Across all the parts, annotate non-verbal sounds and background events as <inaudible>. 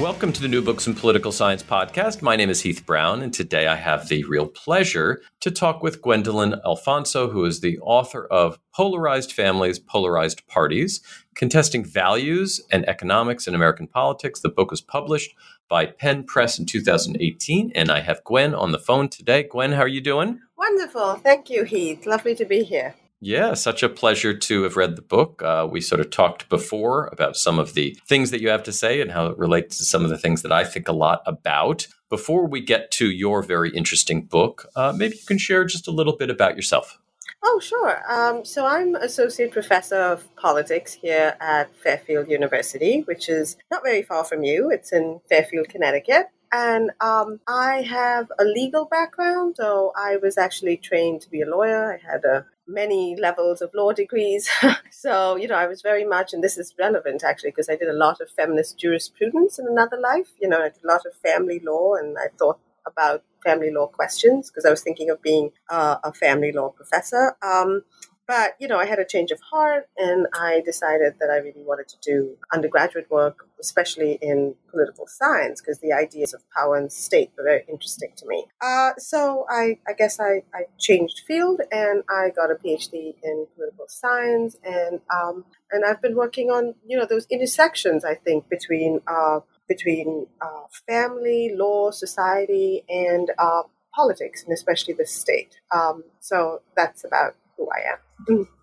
Welcome to the New Books in Political Science podcast. My name is Heath Brown, and today I have the real pleasure to talk with Gwendoline Alphonso, who is the author of Polarized Families, Polarized Parties Contesting Values and Economics in American Politics. The book was published by Penn Press in 2018, and I have Gwen on the phone today. Gwen, how are you doing? Wonderful. Thank you, Heath. Lovely to be here. Yeah, such a pleasure to have read the book. Uh, we sort of talked before about some of the things that you have to say and how it relates to some of the things that I think a lot about. Before we get to your very interesting book, uh, maybe you can share just a little bit about yourself. Oh, sure. Um, so I'm associate professor of politics here at Fairfield University, which is not very far from you. It's in Fairfield, Connecticut. And um, I have a legal background, so I was actually trained to be a lawyer. I had a many levels of law degrees. <laughs> so, you know, I was very much, and this is relevant actually, because I did a lot of feminist jurisprudence in another life. You know, I did a lot of family law and I thought about family law questions because I was thinking of being uh, a family law professor. Um, but, you know, I had a change of heart and I decided that I really wanted to do undergraduate work, especially in political science, because the ideas of power and state were very interesting to me. Uh, so I, I guess I, I changed field and I got a PhD in political science. And, um, and I've been working on, you know, those intersections, I think, between, uh, between uh, family, law, society, and uh, politics, and especially the state. Um, so that's about who I am.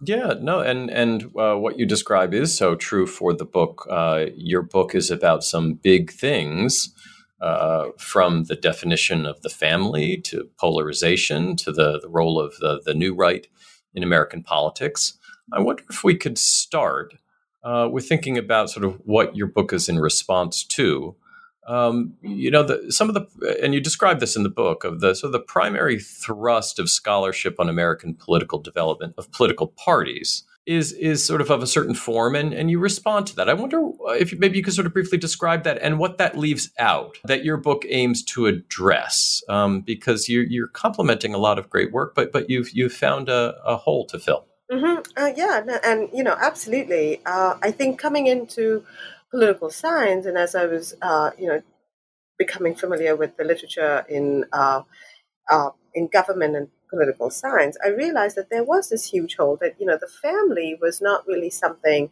Yeah, no, and and uh, what you describe is so true for the book. Uh, your book is about some big things, uh, from the definition of the family to polarization to the, the role of the, the new right in American politics. I wonder if we could start uh, with thinking about sort of what your book is in response to um, you know, the, some of the, and you describe this in the book of the, so the primary thrust of scholarship on American political development of political parties is is sort of of a certain form, and and you respond to that. I wonder if maybe you could sort of briefly describe that and what that leaves out that your book aims to address, um, because you're you're complementing a lot of great work, but but you've you've found a, a hole to fill. Mm-hmm. Uh, yeah, and you know, absolutely. Uh, I think coming into political science, and as I was, uh, you know, becoming familiar with the literature in uh, uh, in government and political science, I realized that there was this huge hole that you know the family was not really something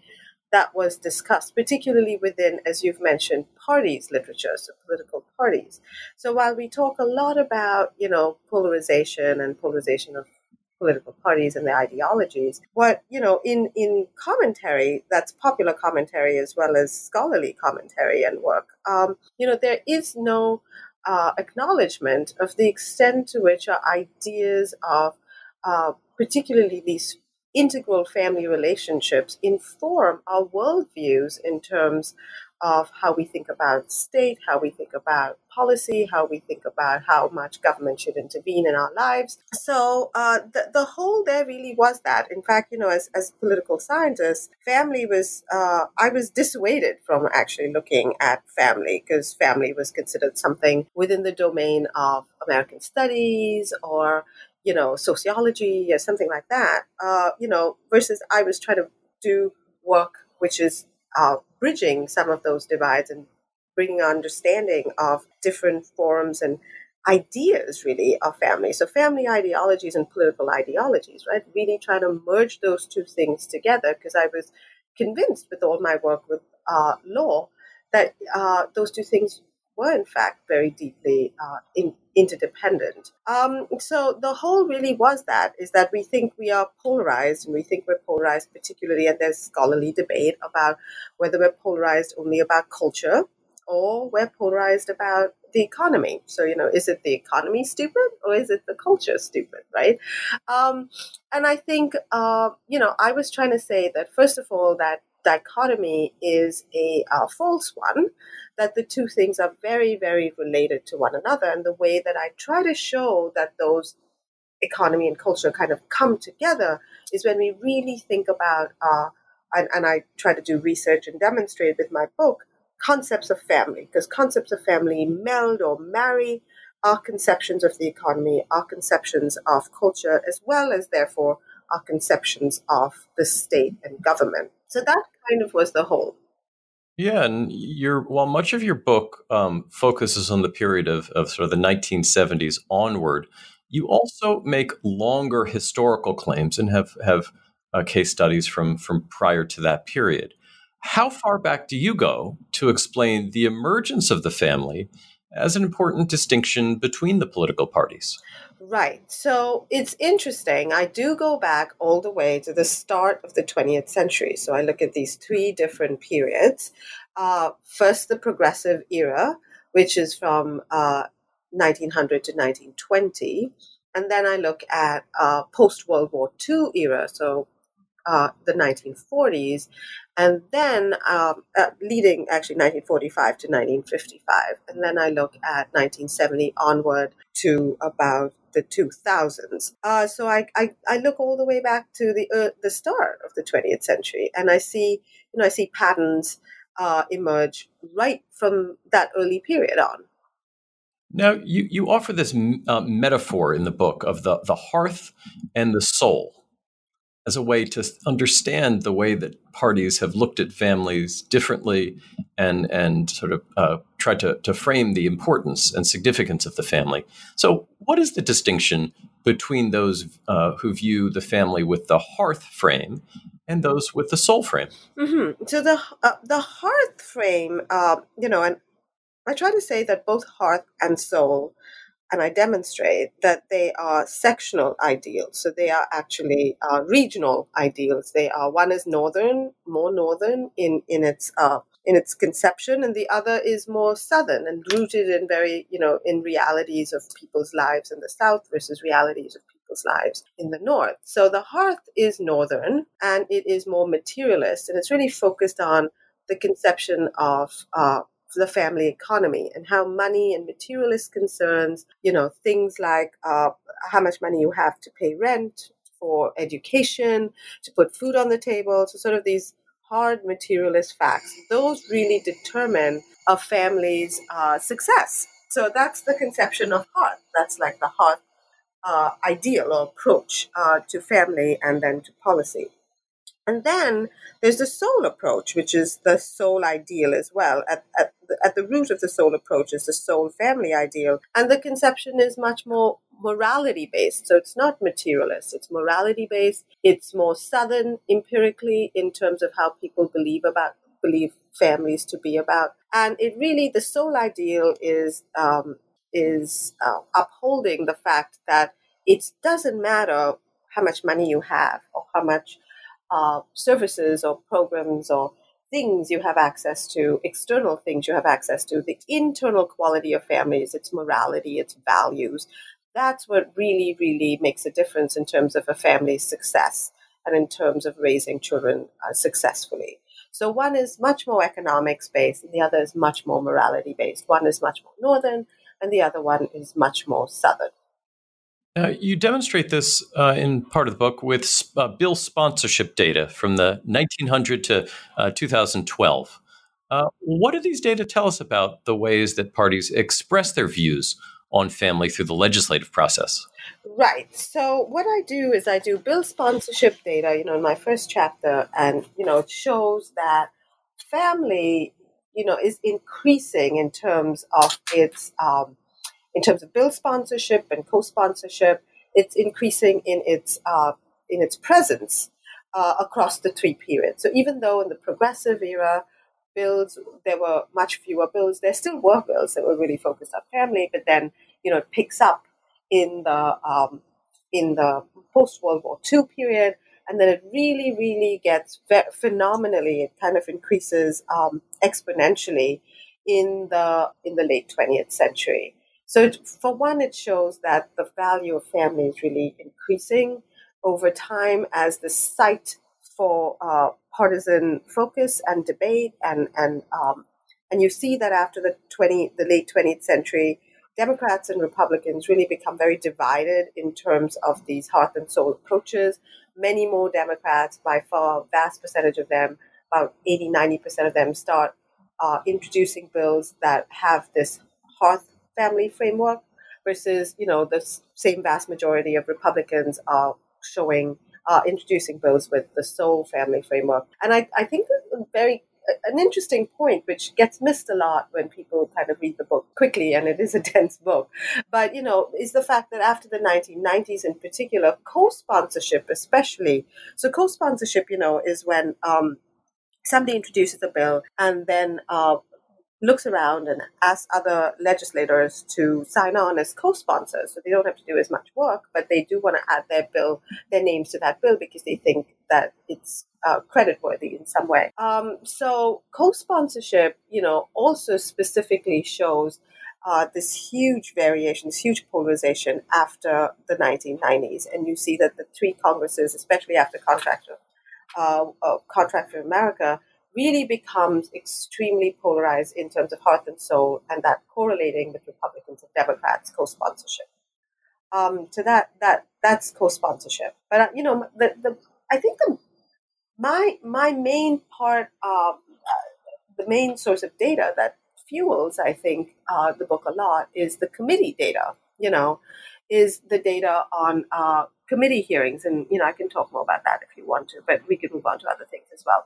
that was discussed, particularly within, as you've mentioned, parties literature, so political parties. So while we talk a lot about you know polarization and polarization of political parties and their ideologies. What, you know, in, in commentary, that's popular commentary as well as scholarly commentary and work, um, you know, there is no uh, acknowledgement of the extent to which our ideas of uh, particularly these integral family relationships inform our worldviews in terms of how we think about state, how we think about policy, how we think about how much government should intervene in our lives. So uh, the, the hole there really was that. In fact, you know, as, as political scientists, family was, uh, I was dissuaded from actually looking at family because family was considered something within the domain of American studies or, you know, sociology or something like that, uh, you know, versus I was trying to do work which is uh, bridging some of those divides and bringing understanding of different forms and ideas really of family. So family ideologies and political ideologies right? Really trying to merge those two things together because i was convinced with all my work with uh, law that uh, those two things were in fact very deeply uh, in, interdependent. Um, so the hole really was that is that we think we are polarized, and we think we're polarized particularly, and there's scholarly debate about whether we're polarized only about culture or we're polarized about the economy. So, you know, is it the economy stupid or is it the culture stupid, right? Um, and I think, uh, you know, I was trying to say that, first of all, that dichotomy is a uh, false one, that the two things are very, very related to one another. And the way that I try to show that those economy and culture kind of come together is when we really think about, uh, and, and I try to do research and demonstrate with my book, concepts of family, because concepts of family meld or marry our conceptions of the economy, our conceptions of culture, as well as, therefore, our conceptions of the state and government. So that kind of was the hole. Yeah, and your while much of your book um, focuses on the period of, of sort of the 1970s onward, you also make longer historical claims and have have uh, case studies from from prior to that period. How far back do you go to explain the emergence of the family as an important distinction between the political parties? Right. So it's interesting. I do go back all the way to the start of the 20th century. So I look at these three different periods. Uh, first, the progressive era, which is from uh, 1900 to 1920. And then I look at uh, post World War II era, so uh, the 1940s, and then um, uh, leading actually 1945 to 1955. And then I look at 1970 onward to about the 2000s. Uh, so I, I, I, look all the way back to the uh, the start of the 20th century, and I see you know I see patterns uh, emerge right from that early period on. Now, you, you offer this uh, metaphor in the book of the, the hearth and the soul as a way to understand the way that parties have looked at families differently and and sort of uh, tried to, to frame the importance and significance of the family. So, what is the distinction between those uh, who view the family with the hearth frame and those with the soul frame? Mm-hmm. So the uh, the hearth frame, uh, you know, and I try to say that both hearth and soul and I demonstrate that they are sectional ideals. So they are actually uh, regional ideals. They are one is northern, more northern in in its uh, in its conception, and the other is more southern and rooted in very you know in realities of people's lives in the south versus realities of people's lives in the north. So the hearth is northern and it is more materialist, and it's really focused on the conception of uh, the family economy and how money and materialist concerns, you know, things like uh, how much money you have to pay rent for education, to put food on the table, so sort of these hard materialist facts, those really determine a family's uh, success. So that's the conception of hearth. That's like the hearth uh, ideal or approach uh, to family and then to policy. And then there's the soul approach, which is the soul ideal as well. At, at, at the root of the soul approach is the soul family ideal. And the conception is much more morality based. So it's not materialist, it's morality based. It's more southern empirically in terms of how people believe about believe families to be about. And it really, the soul ideal is, um, is uh, upholding the fact that it doesn't matter how much money you have or how much uh, services or programs or things you have access to, external things you have access to, the internal quality of families, its morality, its values. That's what really, really makes a difference in terms of a family's success and in terms of raising children uh, successfully. So one is much more economics based and the other is much more morality based. One is much more northern and the other one is much more southern. Uh, you demonstrate this uh, in part of the book with uh, bill sponsorship data from the 1900 to uh, 2012. Uh, what do these data tell us about the ways that parties express their views on family through the legislative process? Right. So what I do is I do bill sponsorship data, you know, in my first chapter, and you know, it shows that family, you know, is increasing in terms of its um, in terms of bill sponsorship and co-sponsorship, it's increasing in its uh, in its presence uh, across the three periods. So even though in the progressive era, bills, there were much fewer bills. There still were bills that were really focused on family, but then you know it picks up in the um, in the post World War II period, and then it really, really gets phenomenally. It kind of increases um, exponentially in the in the late twentieth century. So, it, for one, it shows that the value of family is really increasing over time as the site for uh, partisan focus and debate, and and um, and you see that after the twenty the late twentieth century, Democrats and Republicans really become very divided in terms of these hearth and soul approaches. Many more Democrats, by far, vast percentage of them, about 80, 90% of them, start uh, introducing bills that have this hearth family framework versus, you know, the same vast majority of Republicans are showing, are introducing bills with the soul family framework. And I, I think very an interesting point which gets missed a lot when people kind of read the book quickly and it is a <laughs> dense book but you know is the fact that after the 1990s in particular co-sponsorship especially so co-sponsorship you know is when um, somebody introduces a bill and then uh, looks around and asks other legislators to sign on as co-sponsors. So they don't have to do as much work, but they do want to add their bill, their names to that bill because they think that it's uh, credit worthy in some way. Um, so co-sponsorship, you know, also specifically shows uh, this huge variation, this huge polarization after the 1990s, and you see that the three Congresses, especially after Contract, uh, uh, Contract for America, really becomes extremely polarized in terms of hearth and soul, and that correlating with Republicans and Democrats co-sponsorship. Um, so that that that's co-sponsorship. But uh, you know, the, the I think the my my main part, uh, the main source of data that fuels, I think, uh, the book a lot is the committee data. You know, is the data on uh, committee hearings, and you know, I can talk more about that if you want to, but we could move on to other things as well.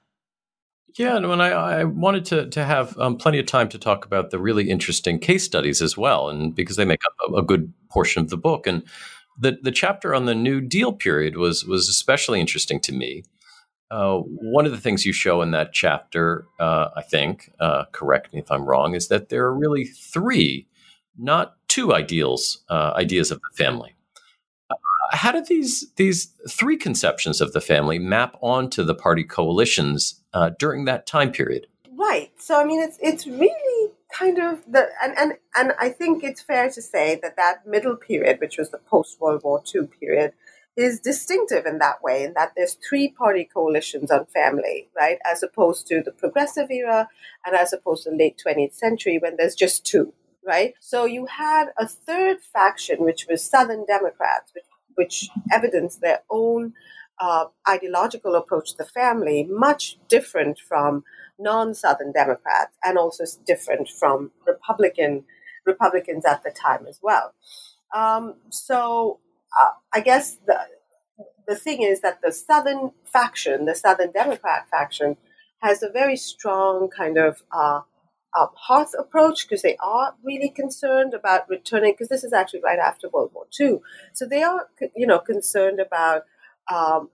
Yeah, and when I, I wanted to to have um, plenty of time to talk about the really interesting case studies as well, and because they make up a, a, good portion of the book, and the the chapter on the New Deal period was was especially interesting to me. Uh, one of the things you show in that chapter, uh, I think, uh, correct me if I'm wrong, is that there are really three, not two ideals, uh, ideas of the family how did these these three conceptions of the family map onto the party coalitions uh, during that time period? Right. So I mean, it's it's really kind of the and and and I think it's fair to say that that middle period, which was the post World War II period, is distinctive in that way, in that there's three party coalitions on family, right, as opposed to the progressive era and as opposed to the late 20th century when there's just two right? So you had a third faction, which was Southern Democrats, which which evidence their own uh, ideological approach to the family, much different from non-Southern Democrats, and also different from Republican Republicans at the time as well. Um, so uh, I guess the the thing is that the Southern faction, the Southern Democrat faction, has a very strong kind of uh, uh, hearth approach because they are really concerned about returning because this is actually right after World War II. So they are, you know, concerned about, um,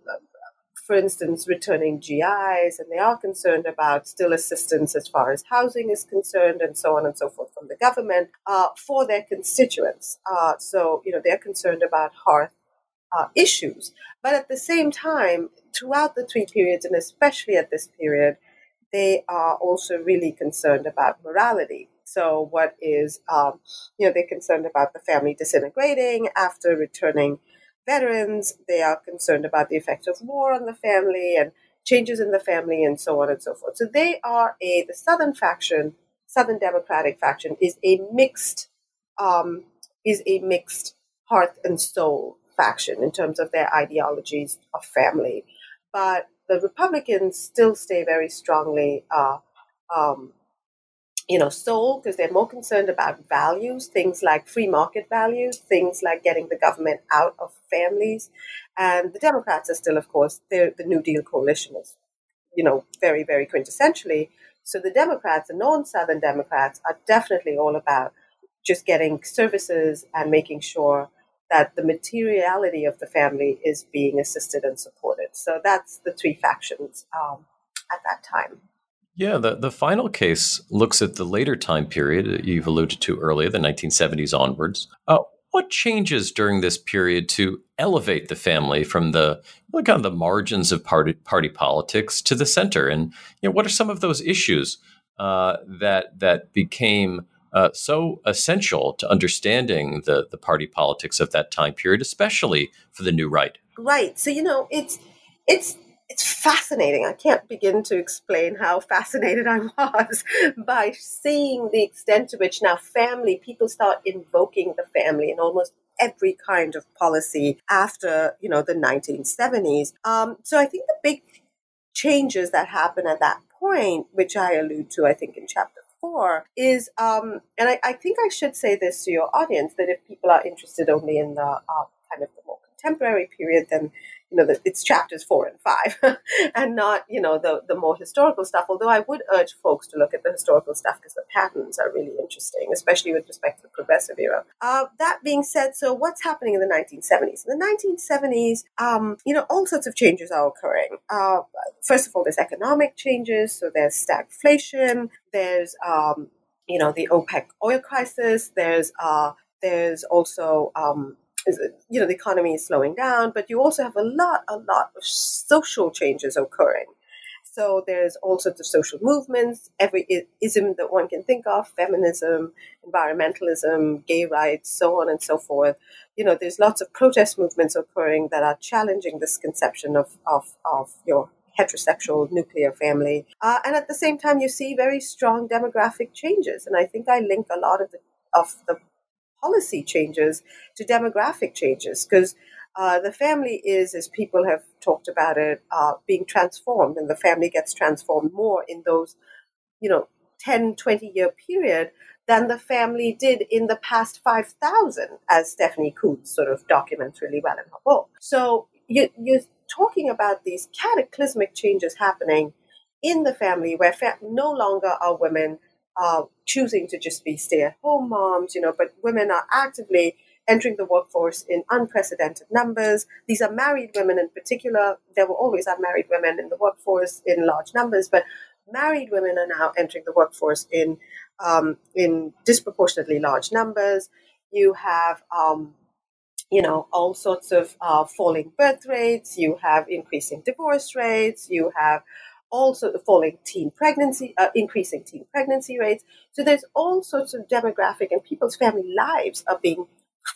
for instance, returning GIs, and they are concerned about still assistance as far as housing is concerned, and so on and so forth from the government uh, for their constituents. Uh, so you know they're concerned about hearth uh, issues, but at the same time, throughout the three periods, and especially at this period they are also really concerned about morality. So, what is, um, you know, they're concerned about the family disintegrating after returning veterans. They are concerned about the effects of war on the family and changes in the family and so on and so forth. So, they are a, the Southern faction, Southern Democratic faction, is a mixed, um, is a mixed hearth and soul faction in terms of their ideologies of family. But the Republicans still stay very strongly uh, um, you know, soul because they're more concerned about values, things like free market values, things like getting the government out of families. And the Democrats are still, of course, the New Deal coalition is, you know, very, very quintessentially. So the Democrats, the non-Southern Democrats, are definitely all about just getting services and making sure that the materiality of the family is being assisted and supported. So that's the three factions um, at that time. Yeah, the, the final case looks at the later time period you've alluded to earlier, the 1970s onwards. Uh, what changes during this period to elevate the family from the kind of the margins of party party politics to the center? And you know, what are some of those issues uh, that that became uh, so essential to understanding the the party politics of that time period, especially for the new right? Right. So you know, it's it's it's fascinating. I can't begin to explain how fascinated I was <laughs> by seeing the extent to which now family, people start invoking the family in almost every kind of policy after, you know, the 1970s. Um, so I think the big changes that happen at that point, which I allude to, I think, in chapter four, is, um, and I, I, think I should say this to your audience, that if people are interested only in the uh, kind of the more contemporary period, then you know, the, it's chapters four and five, <laughs> and not you know the the more historical stuff. Although I would urge folks to look at the historical stuff because the patterns are really interesting, especially with respect to the progressive era. Uh, that being said, so what's happening in the 1970s? In the 1970s, um, you know, all sorts of changes are occurring. Uh, first of all, there's economic changes, so there's stagflation. There's um, you know the OPEC oil crisis. There's uh, there's also um, you know the economy is slowing down, but you also have a lot, a lot of social changes occurring. So there's all sorts of social movements, every ism that one can think of, feminism, environmentalism, gay rights, so on and so forth. You know, there's lots of protest movements occurring that are challenging this conception of, of, of your heterosexual nuclear family. Uh, and at the same time, you see very strong demographic changes. And I think I link a lot of the, of the policy changes to demographic changes because uh, the family is, as people have talked about it, uh, being transformed, and the family gets transformed more in those, you know, 10, 20 year period than the family did in the past 5,000, as Stephanie Coontz sort of documents really well in her book. So you, you're talking about these cataclysmic changes happening in the family where fa- no longer are women uh, choosing to just be stay at home moms, you know, but women are actively entering the workforce in unprecedented numbers. These are married women in particular. There were always unmarried women in the workforce in large numbers, but married women are now entering the workforce in um, in disproportionately large numbers. You have um, you know all sorts of uh, falling birth rates. You have increasing divorce rates. You have also the falling teen pregnancy, uh, increasing teen pregnancy rates. So there's all sorts of demographic and people's family lives are being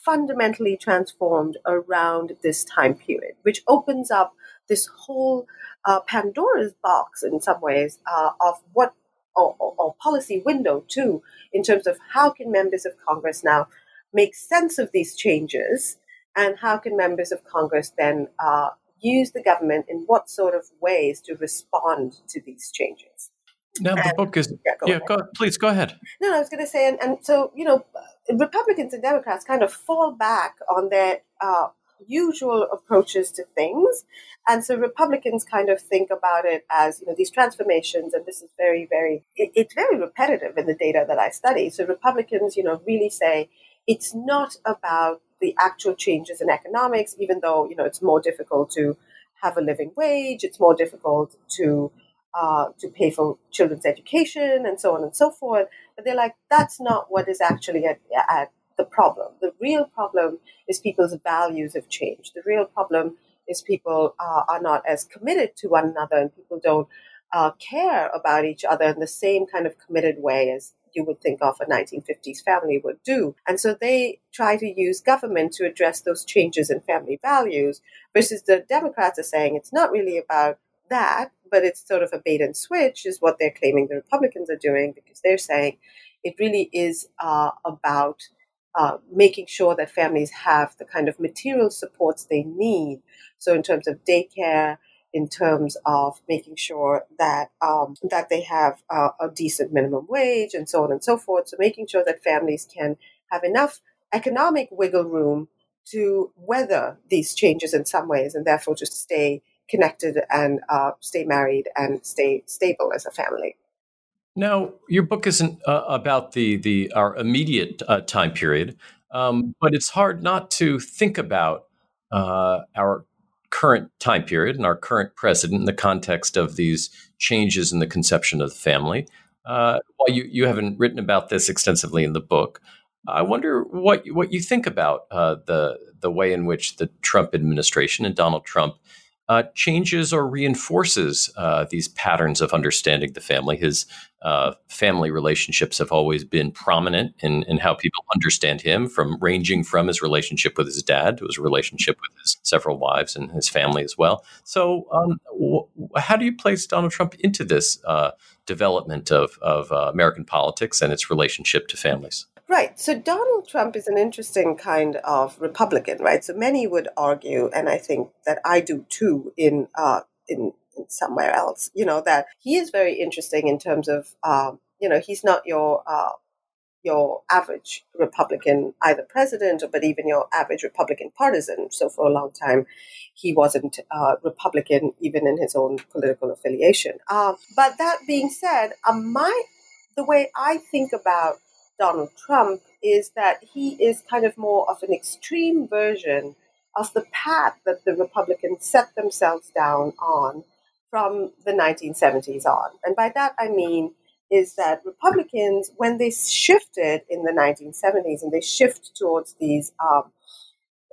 fundamentally transformed around this time period, which opens up this whole uh, Pandora's box in some ways uh, of what or, or, or, policy window too, in terms of how can members of Congress now make sense of these changes, and how can members of Congress then uh, use the government in what sort of ways to respond to these changes. Now and, the book is yeah, go yeah go, please go ahead. No, I was going to say, and, and so you know, Republicans and Democrats kind of fall back on their uh, usual approaches to things, and so Republicans kind of think about it as you know these transformations, and this is very, very it, it's very repetitive in the data that I study. So Republicans, you know, really say it's not about the actual changes in economics, even though you know it's more difficult to have a living wage, it's more difficult to uh, to pay for children's education and so on and so forth. But they're like, that's not what is actually at, at the problem. The real problem is people's values have changed. The real problem is people uh, are not as committed to one another, and people don't uh, care about each other in the same kind of committed way as you would think of a 1950s family would do. And so they try to use government to address those changes in family values, versus the Democrats are saying it's not really about that, but it's sort of a bait and switch, is what they're claiming the Republicans are doing, because they're saying it really is uh, about uh, making sure that families have the kind of material supports they need. So, in terms of daycare, in terms of making sure that um, that they have uh, a decent minimum wage and so on and so forth. So making sure that families can have enough economic wiggle room to weather these changes in some ways, and therefore just stay connected and uh, stay married and stay stable as a family. Now, your book isn't uh, about the the our immediate uh, time period, um, but it's hard not to think about uh, our current time period and our current president in the context of these changes in the conception of the family. Uh, while you, you haven't written about this extensively in the book, I wonder what what you think about uh, the the way in which the Trump administration and Donald Trump uh, changes or reinforces uh, these patterns of understanding the family. His uh, family relationships have always been prominent in, in how people understand him, from ranging from his relationship with his dad to his relationship with his several wives and his family as well. So, um, w- how do you place Donald Trump into this uh, development of, of uh, American politics and its relationship to families? Right. So Donald Trump is an interesting kind of Republican, right? So many would argue, and I think that I do too, in uh, in, in somewhere else, you know, that he is very interesting in terms of, um, you know, he's not your uh, your average Republican, either president or but even your average Republican partisan. So for a long time, he wasn't uh, Republican even in his own political affiliation. Uh, but that being said, uh, my the way I think about Donald Trump is that he is kind of more of an extreme version of the path that the Republicans set themselves down on from the 1970s on. And by that I mean is that Republicans, when they shifted in the 1970s and they shift towards these um,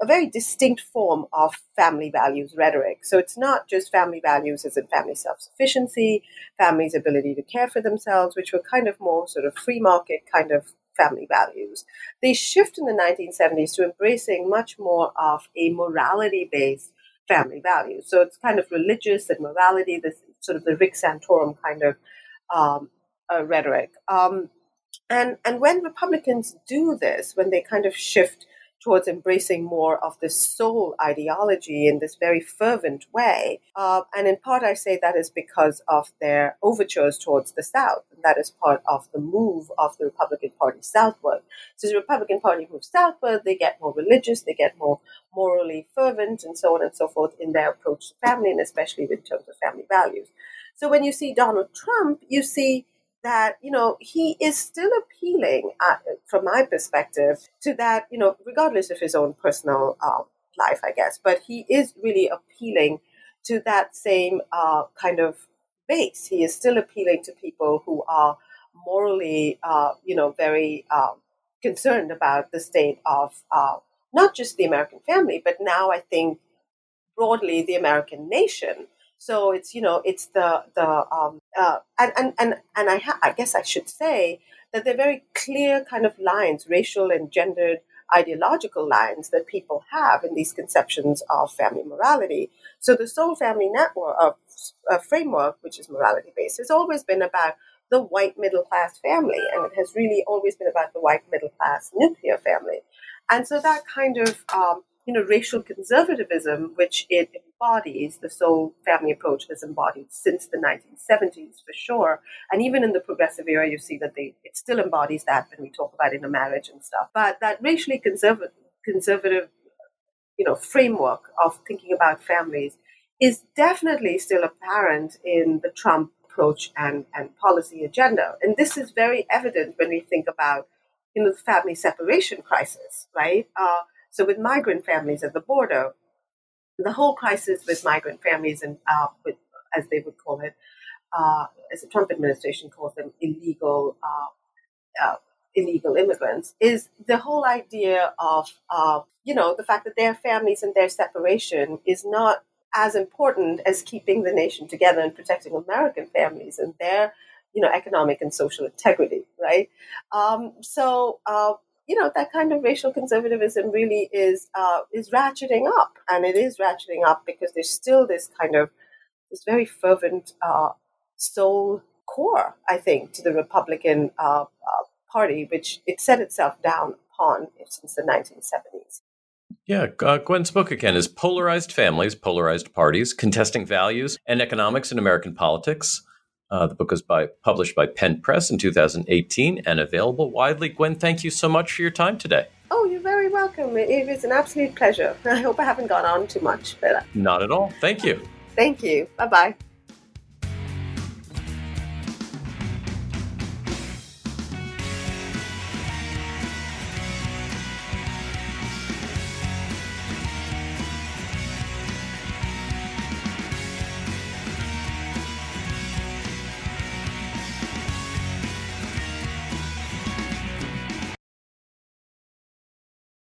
a very distinct form of family values rhetoric. So it's not just family values as in family self sufficiency, family's ability to care for themselves, which were kind of more sort of free market kind of family values. They shift in the 1970s to embracing much more of a morality based family values. So it's kind of religious and morality, this sort of the Rick Santorum kind of um, uh, rhetoric. Um, and, and when Republicans do this, when they kind of shift towards embracing more of this soul ideology in this very fervent way. Uh, and in part, I say that is because of their overtures towards the South. That is part of the move of the Republican Party southward. So the Republican Party moves southward, they get more religious, they get more morally fervent, and so on and so forth in their approach to family, and especially in terms of family values. So when you see Donald Trump, you see that you know he is still appealing uh, from my perspective to that you know regardless of his own personal uh, life i guess but he is really appealing to that same uh, kind of base. He is still appealing to people who are morally uh, you know very um, concerned about the state of uh, not just the american family but now i think broadly the american nation. So it's you know it's the the um, uh, and and and and I ha- I guess I should say that they're very clear kind of lines, racial and gendered ideological lines that people have in these conceptions of family morality. So the soul family network uh, uh, framework, which is morality based, has always been about the white middle class family, and it has really always been about the white middle class nuclear family. And so that kind of um, you know, racial conservatism, which it embodies, the soul family approach has embodied since the 1970s for sure. And even in the progressive era, you see that they it still embodies that when we talk about intermarriage and stuff. But that racially conservative, conservative, you know, framework of thinking about families is definitely still apparent in the Trump approach and, and policy agenda. And this is very evident when we think about, you know, the family separation crisis, right? Uh, so with migrant families at the border, the whole crisis with migrant families and uh, with, as they would call it, uh, as the Trump administration calls them, illegal uh, uh illegal immigrants, is the whole idea of you know the fact that their families and their separation is not as important as keeping the nation together and protecting American families and their you know economic and social integrity, right? Um, so uh, you know that kind of racial conservatism really is uh, is ratcheting up, and it is ratcheting up because there's still this kind of this very fervent uh, soul core, I think, to the Republican uh, uh Party, which it set itself down upon since the 1970s. Yeah, uh, Gwen's book again is Polarized Families, Polarized Parties, Contesting Values and Economics in American Politics. Uh, the book was by, published by Penn Press in 2018 and available widely. Gwen, thank you so much for your time today. Oh, you're very welcome. It was an absolute pleasure. <laughs> I hope I haven't gone on too much. But... Not at all. Thank you. Thank you. Bye bye.